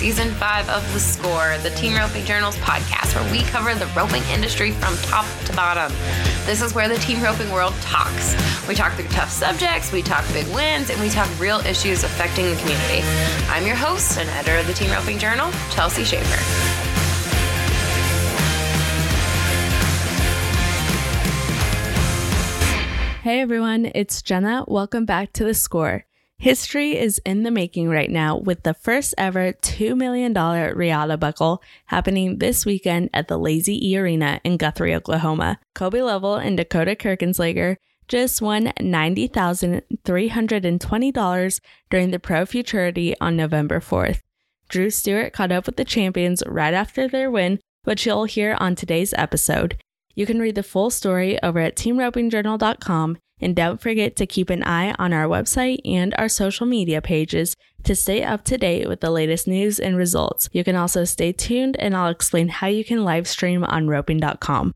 season five of The Score, the Team Roping Journals podcast, where we cover the roping industry from top to bottom. This is where the team roping world talks. We talk through tough subjects, we talk big wins, and we talk real issues affecting the community. I'm your host and editor of the Team Roping Journal, Chelsea Schaefer. Hey everyone, it's Jenna. Welcome back to The Score. History is in the making right now with the first ever $2 million Riata buckle happening this weekend at the Lazy E Arena in Guthrie, Oklahoma. Colby Lovell and Dakota Kirchenschlager just won $90,320 during the Pro Futurity on November 4th. Dru Stewart caught up with the champions right after their win, which you'll hear on today's episode. You can read the full story over at teamropingjournal.com and don't forget to keep an eye on our website and our social media pages to stay up to date with the latest news and results. You can also stay tuned and I'll explain how you can live stream on roping.com.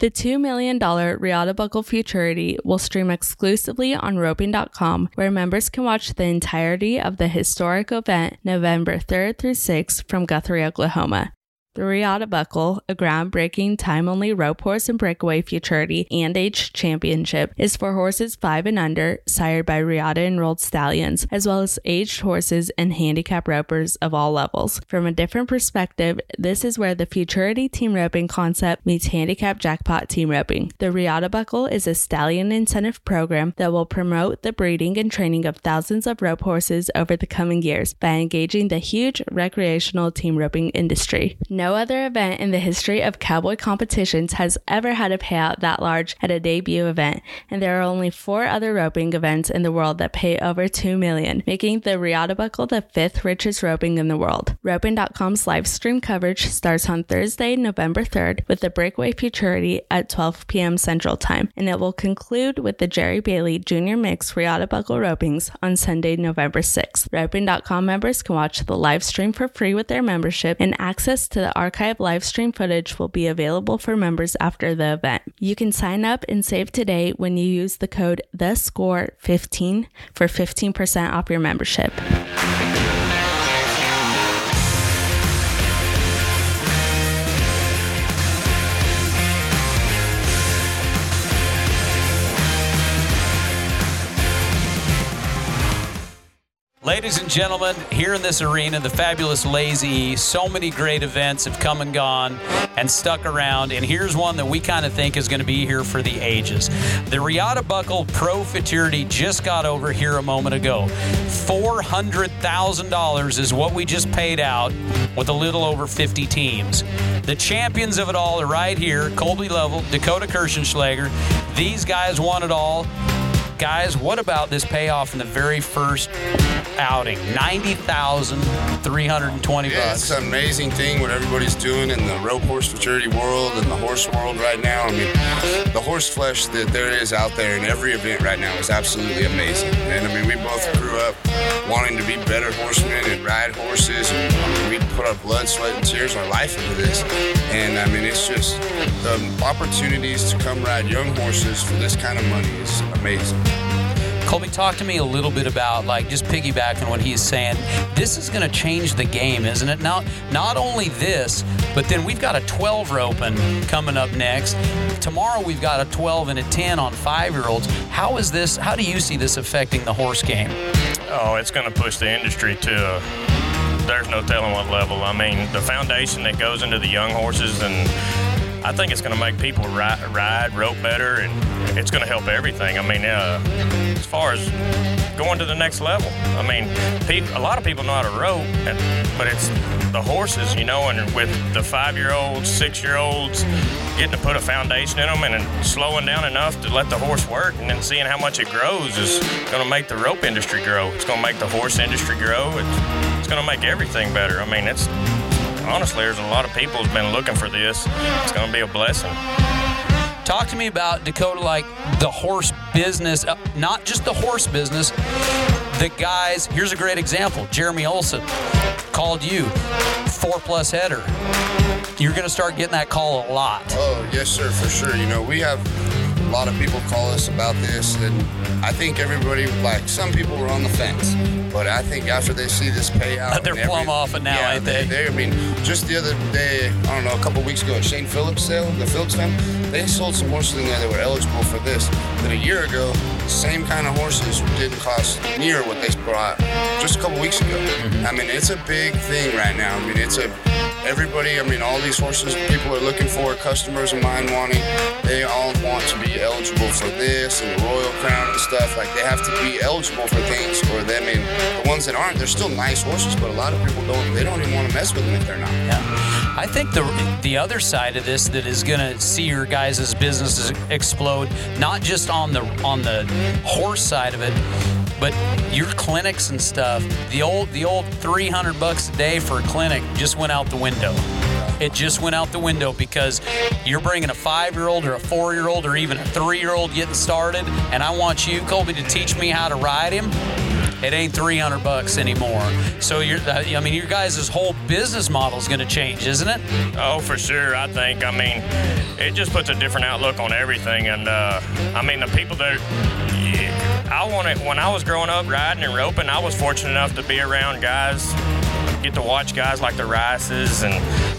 The $2 million Riata Buckle Futurity will stream exclusively on roping.com, where members can watch the entirety of the historic event November 3rd through 6th from Guthrie, Oklahoma. The Riata Buckle, a groundbreaking time only rope horse and breakaway futurity and age championship, is for horses 5 and under, sired by Riata enrolled stallions, as well as aged horses and handicap ropers of all levels. From a different perspective, this is where the futurity team roping concept meets handicap jackpot team roping. The Riata Buckle is a stallion incentive program that will promote the breeding and training of thousands of rope horses over the coming years by engaging the huge recreational team roping industry. No other event in the history of cowboy competitions has ever had a payout that large at a debut event, and there are only four other roping events in the world that pay over 2 million, making the Riata Buckle the fifth richest roping in the world. Roping.com's live stream coverage starts on Thursday, November 3rd with the Breakaway Futurity at 12 p.m. Central Time, and it will conclude with the Jerry Bailey Junior Mix Riata Buckle Ropings on Sunday, November 6th. Roping.com members can watch the live stream for free with their membership, and access to the archive live stream footage will be available for members after the event. You can sign up and save today when you use the code THESCORE15 for 15% off your membership. Ladies and gentlemen, here in this arena, the fabulous Lazy, so many great events have come and gone and stuck around. And here's one that we kind of think is going to be here for the ages. The Riata Buckle Pro Futurity just got over here a moment ago. $400,000 is what we just paid out with a little over 50 teams. The champions of it all are right here Colby Lovell, Dakota Kirchenschlager. These guys won it all guys, what about this payoff in the very first outing? Ninety thousand three hundred and twenty Yeah, bucks. it's an amazing thing what everybody's doing in the rope horse futurity world and the horse world right now. I mean, the horse flesh that there is out there in every event right now is absolutely amazing. And I mean, we both grew up wanting to be better horsemen and ride horses, and we put our blood, sweat, and tears, our life into this. And I mean, it's just the opportunities to come ride young horses for this kind of money is amazing. Colby, talk to me a little bit about like just piggybacking what he's saying. This is going to change the game, isn't it? Not not only this, but then we've got a 12 roping coming up next. Tomorrow we've got a 12 and a 10 on five-year-olds. How is this? How do you see this affecting the horse game? Oh, it's going to push the industry to. There's no telling what level. I mean, the foundation that goes into the young horses, and I think it's going to make people ride, ride rope better, and it's going to help everything. I mean, uh, as far as going to the next level, I mean, a lot of people know how to rope, and, but it's the horses, you know, and with the five-year-olds, six-year-olds, getting to put a foundation in them and, and slowing down enough to let the horse work, and then seeing how much it grows is going to make the rope industry grow. It's going to make the horse industry grow. It's, it's going to make everything better. I mean, it's honestly, there's a lot of people who's been looking for this. It's going to be a blessing. Talk to me about Dakota, like the horse business, uh, not just the horse business. The guys. Here's a great example. Jeremy Olson called you four plus header. You're going to start getting that call a lot. Oh, yes, sir, for sure. You know, we have a lot of people call us about this, and I think everybody, like, some people were on the fence. But I think after they see this payout, They're and plumb off it now, yeah, ain't they? they? I mean, just the other day, I don't know, a couple weeks ago at Shane Phillips' sale, the Phillips family, they sold some horses in there that were eligible for this. Then a year ago, same kind of horses didn't cost near what they brought just a couple weeks ago. Mm-hmm. I mean, it's a big thing right now. I mean, it's a everybody. I mean, all these horses people are looking for, customers of mine wanting. They all want to be eligible for this and the Royal Crown and stuff. Like they have to be eligible for things, for them. And the ones that aren't, they're still nice horses, but a lot of people don't. They don't even want to mess with them if they're not. Yeah. I think the the other side of this that is going to see your guys' businesses explode, not just on the on the horse side of it, but your clinics and stuff. The old the old 300 bucks a day for a clinic just went out the window. It just went out the window because you're bringing a five-year-old or a four-year-old or even a three-year-old getting started, and I want you, Colby, to teach me how to ride him. It ain't 300 bucks anymore. So you're, I mean, your guys' whole business model is going to change, isn't it? Oh, for sure. I think. I mean, it just puts a different outlook on everything. And uh, I mean, the people that yeah, I wanted when I was growing up riding and roping, I was fortunate enough to be around guys, get to watch guys like the Rices, and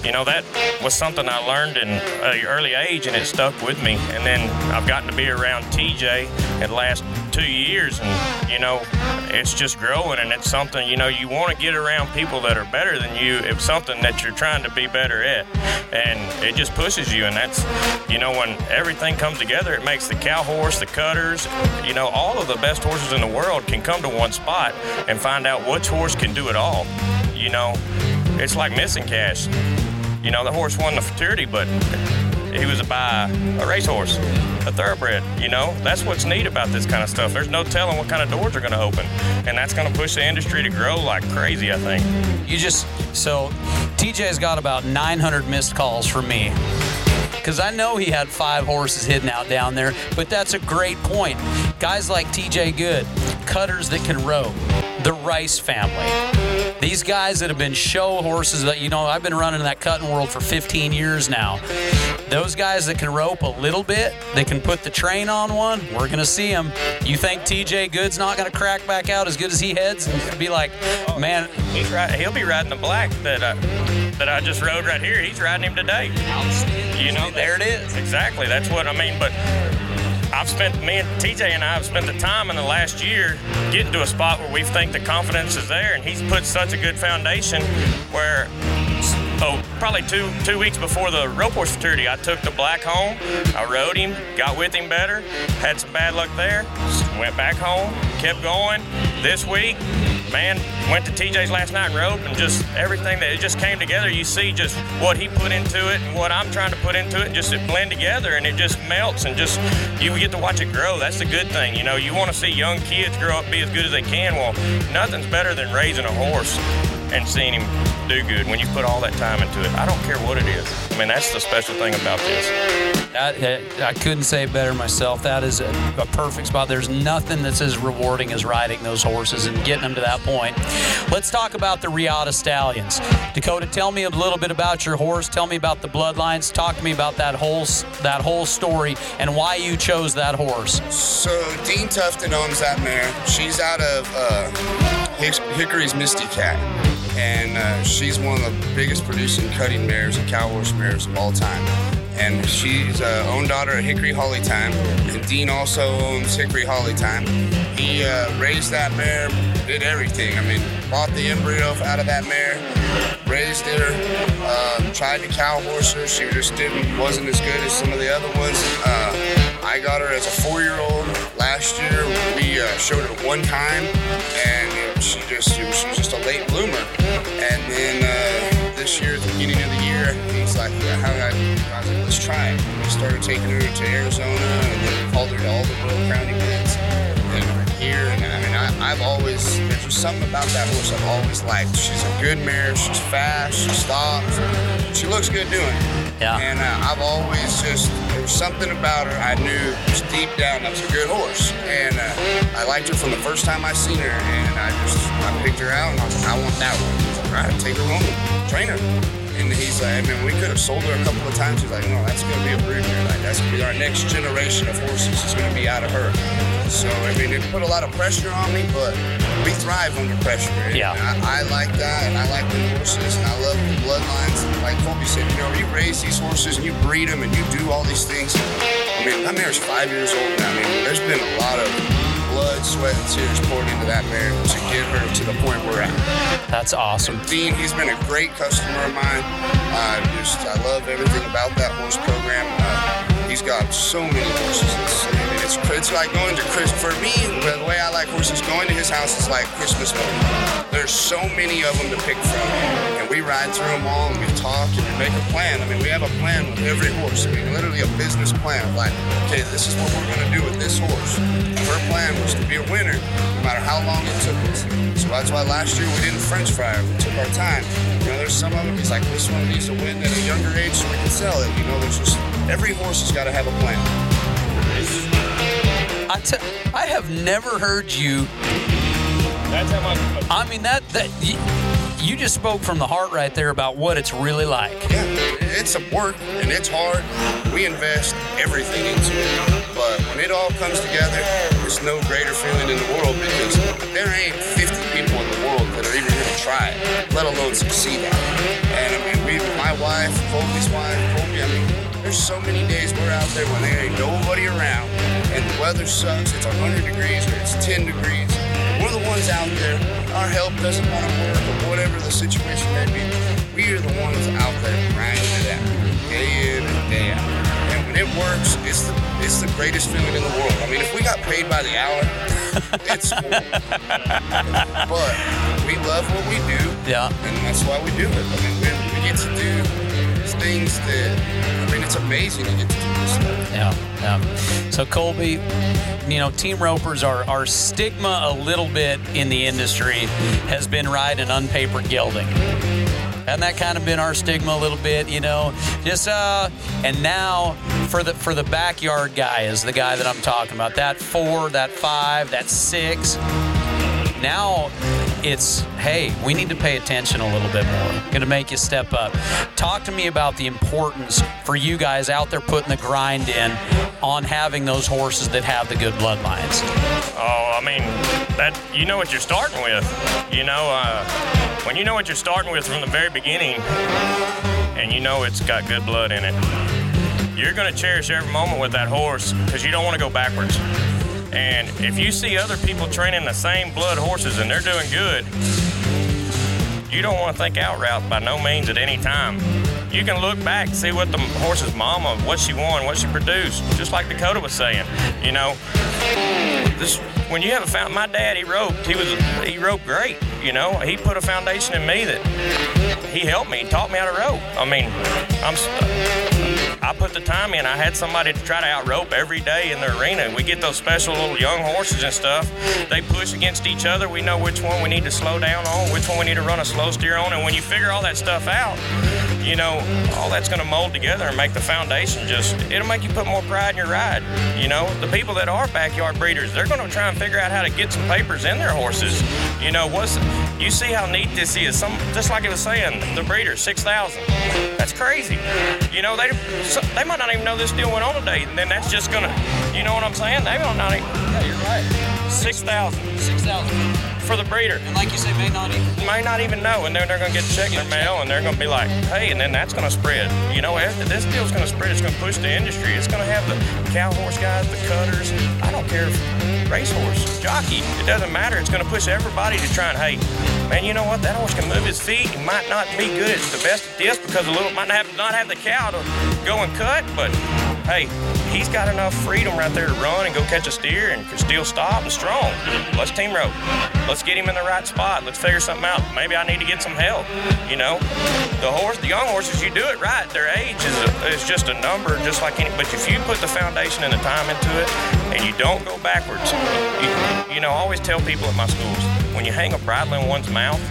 you know that was something I learned in an early age, and it stuck with me. And then I've gotten to be around TJ in the last two years, and you know, it's just growing, and it's something you know you want to get around people that are better than you. It's something that you're trying to be better at, and it just pushes you. And that's you know when everything comes together, it makes the cow horse, the cutters, you know, all of the best horses in the world can come to one spot and find out which horse can do it all. You know, it's like missing cash. You know, the horse won the futurity, but he was a by a racehorse, a thoroughbred. You know, that's what's neat about this kind of stuff. There's no telling what kind of doors are going to open, and that's going to push the industry to grow like crazy. I think. You just so TJ's got about 900 missed calls from me because I know he had five horses hidden out down there. But that's a great point. Guys like TJ Good, cutters that can row, the Rice family. These guys that have been show horses that, you know, I've been running that cutting world for 15 years now. Those guys that can rope a little bit, they can put the train on one, we're going to see them. You think TJ Good's not going to crack back out as good as he heads and be like, man, He's right. He'll be riding the black that I, that I just rode right here. He's riding him today. You know, there it is. Exactly. That's what I mean. But I've spent me and TJ and I have spent the time in the last year getting to a spot where we think the confidence is there, and he's put such a good foundation where. Oh, probably two two weeks before the rope horse futurity, I took the black home. I rode him, got with him better, had some bad luck there, went back home, kept going. This week, man, went to TJ's last night and rode, and just everything that it just came together. You see just what he put into it and what I'm trying to put into it, and just it blend together, and it just melts, and just you get to watch it grow. That's the good thing, you know. You want to see young kids grow up, be as good as they can. Well, nothing's better than raising a horse and seeing him do good when you put all that time into it. I don't care what it is. I mean, that's the special thing about this. I, I couldn't say it better myself. That is a, a perfect spot. There's nothing that's as rewarding as riding those horses and getting them to that point. Let's talk about the Riata Stallions. Dakota, tell me a little bit about your horse. Tell me about the bloodlines. Talk to me about that whole that whole story and why you chose that horse. So Dean Tufton owns that mare. She's out of uh, Hick- Hickory's Misty Cat, and uh, she's one of the biggest producing cutting mares and cow horse mares of all time. And she's uh, own daughter of Hickory Holly Time, and Dean also owns Hickory Holly Time. He uh, raised that mare, did everything. I mean, bought the embryo out of that mare, raised her, um, tried to cow horse her. She just didn't wasn't as good as some of the other ones. Uh, I got her as a four-year-old last year. We uh, showed her one time, and you know, she just she was just a late bloomer. And then uh, this year, at the beginning of the year, he's like, yeah, how I, I was like, let's try it. We started taking her to Arizona, and then we called her to all the Royal Crown events. And we're here, and I mean, I, I've always there's just something about that horse I've always liked. She's a good mare. She's fast. She stops. She looks good doing. it. Yeah. And uh, I've always just there was something about her I knew just deep down that was a good horse, and uh, I liked her from the first time I seen her, and I just I picked her out and I was like, I want that one. He's like, all right, take her home, train her. And he's like, I mean, we could have sold her a couple of times. He's like, no, that's gonna be a breeder. Like that's gonna be our next generation of horses is gonna be out of her. So I mean, it put a lot of pressure on me, but we thrive under pressure. And Yeah. I, I like that, and I like the horses, and I love the bloodlines. And like Colby said, you know, you raise these horses and you breed them and you do all these things. I mean, that mare's five years old now. I mean, there's been a lot of blood, sweat, and tears poured into that mare to get her to the point we're at. That's awesome. Dean, he's been a great customer of mine. Uh, just, I love everything about that horse program. Uh, he's got so many horses. It's, it's, it's like going to Chris. For me, the way I like horses, going to his house is like Christmas morning. There's so many of them to pick from, and we ride through them all, and we talk, and we make a plan. I mean, we have a plan with every horse. I mean, literally a business plan. Like, okay, this is what we're going to do with this horse. Her plan was to be a winner, no matter how long it took us. So that's why last year we didn't French fry her. We took our time. You know, there's some of them. He's like, this one needs to win at a younger age so we can sell it. You know, there's just every horse has got to have a plan. I have never heard you. That's how much. I mean that that you, you just spoke from the heart right there about what it's really like. Yeah, it's a work and it's hard. We invest everything into it. But when it all comes together, there's no greater feeling in the world because there ain't 50 people in the world that are even gonna try it, let alone succeed at it. And I mean, we, my wife, Colby's wife, Colby, I mean, there's so many days we're out there when there ain't nobody around and the weather sucks, it's 100 degrees or it's 10 degrees. We're the ones out there, our help doesn't want to work or whatever the situation may be. We are the ones out there grinding it out, day in and day out. And when it works, it's the it's the greatest feeling in the world. I mean, if we got paid by the hour, it's cool. but we love what we do, Yeah. and that's why we do it. I mean, we, we get to do things that I mean, it's amazing to get to do this stuff. Yeah, yeah. So Colby, you know, team ropers are our stigma a little bit in the industry has been riding unpapered gelding. Hasn't that kind of been our stigma a little bit, you know? Just uh and now for the for the backyard guy is the guy that I'm talking about. That four, that five, that six. Now it's hey, we need to pay attention a little bit more. Going to make you step up. Talk to me about the importance for you guys out there putting the grind in on having those horses that have the good bloodlines. Oh, I mean, that you know what you're starting with. You know, uh, when you know what you're starting with from the very beginning, and you know it's got good blood in it, you're gonna cherish every moment with that horse because you don't want to go backwards. And if you see other people training the same blood horses and they're doing good, you don't want to think out route by no means at any time. You can look back, see what the horse's mama, what she won, what she produced, just like Dakota was saying. You know, this when you have a found my dad he roped he was he roped great you know he put a foundation in me that he helped me taught me how to rope i mean i'm i put the time in. I had somebody to try to out rope every day in the arena. We get those special little young horses and stuff. They push against each other. We know which one we need to slow down on which one we need to run a slow steer on. And when you figure all that stuff out you know, all that's going to mold together and make the foundation just, it'll make you put more pride in your ride. You know, the people that are backyard breeders, they're going to try and figure out how to get some papers in their horses. You know, what's, you see how neat this is. Some, just like it was saying, the breeder, 6,000. That's crazy. You know, they, they might not even know this deal went on today. And then that's just to, you know what I'm saying? They might not even, Yeah, you're right. 6,000 Six thousand. For the breeder And like you say, may not even. might not even know, and then they're gonna get a check in their mail, and they're gonna be like, "Hey," and then that's gonna spread. You know, after this deal's gonna spread. It's gonna push the industry. It's gonna have the cow horse guys, the cutters. I don't care if racehorse, jockey. It doesn't matter. It's gonna push everybody to try and hey, man, you know what? That horse can move his feet. He might not be good at the best at this because a little might not have not have the cow to go and cut, but hey, he's got enough freedom right there to run and go catch a steer and can still stop and strong. Let's team rope. Let's get him in the right spot. Let's figure something out. Maybe I need to get some help. You know, the horse, the young horses, you do it right. Their age is, a, is just a number, just like any. But if you put the foundation and the time into it, and you don't go backwards, you, you know, I always tell people at my schools when you hang a bridle in one's mouth,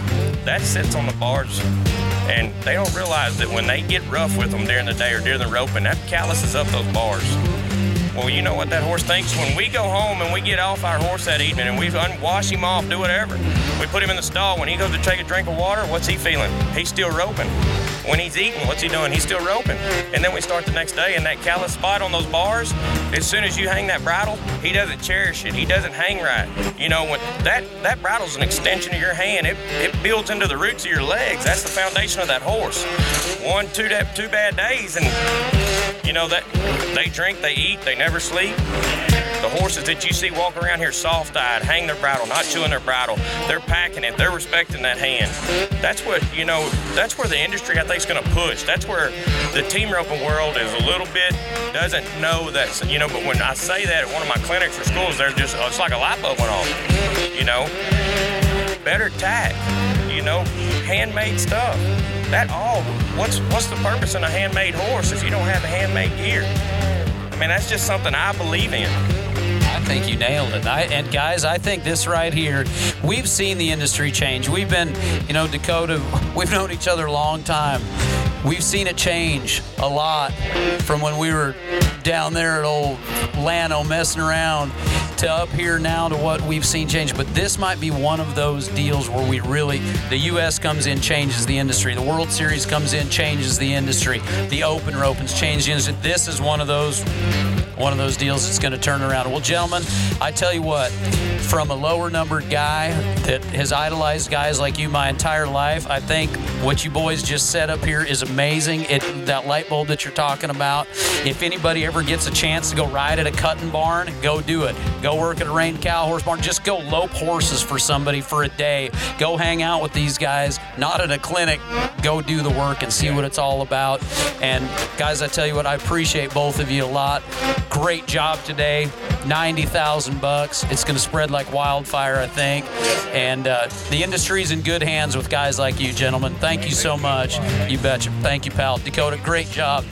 that sits on the bars And they don't realize that when they get rough with them during the day or during the roping, that calluses up those bars. Well, you know what that horse thinks? When we go home and we get off our horse that evening and we wash him off, do whatever, we put him in the stall. When he goes to take a drink of water, what's he feeling? He's still roping. When he's eating, what's he doing? He's still roping. And then we start the next day, and that callous spot on those bars, as soon as you hang that bridle, he doesn't cherish it. He doesn't hang right. You know, when that that bridle's an extension of your hand. It, it builds into the roots of your legs. That's the foundation of that horse. One, two, two bad days, and you know that they drink, they eat, they never sleep. The horses that you see walk around here soft-eyed, hang their bridle, not chewing their bridle, they're packing it, they're respecting that hand. That's what you know. That's where the industry I think is going to push. That's where the team roping world is a little bit doesn't know that. You know, but when I say that at one of my clinics or schools, they're just it's like a light bulb went off. You know, better tack. You know, handmade stuff. That all. What's what's the purpose in a handmade horse if you don't have a handmade gear? I mean, that's just something I believe in. I think you nailed it. I, and guys, I think this right here, we've seen the industry change. We've been, you know, Dakota, we've known each other a long time. We've seen it change a lot from when we were down there at old Llano messing around to up here now to what we've seen change. But this might be one of those deals where we really, the U.S. comes in, changes the industry. The World Series comes in, changes the industry. The Open Ropens change the industry. This is one of those one of those deals that's going to turn around. Well, gentlemen, I tell you what, from a lower numbered guy that has idolized guys like you my entire life, I think what you boys just set up here is amazing. It that light bulb that you're talking about. If anybody ever gets a chance to go ride at a cutting barn, go do it. Go work at a reined cow horse barn. Just go lope horses for somebody for a day. Go hang out with these guys. Not at a clinic. Go do the work and see what it's all about. And guys, I tell you what, I appreciate both of you a lot. Great job today. 90,000 bucks. It's going to spread like wildfire, I think. And uh, the industry's in good hands with guys like you, gentlemen. Thank you so much. You betcha. Thank you, pal. Dakota, great job.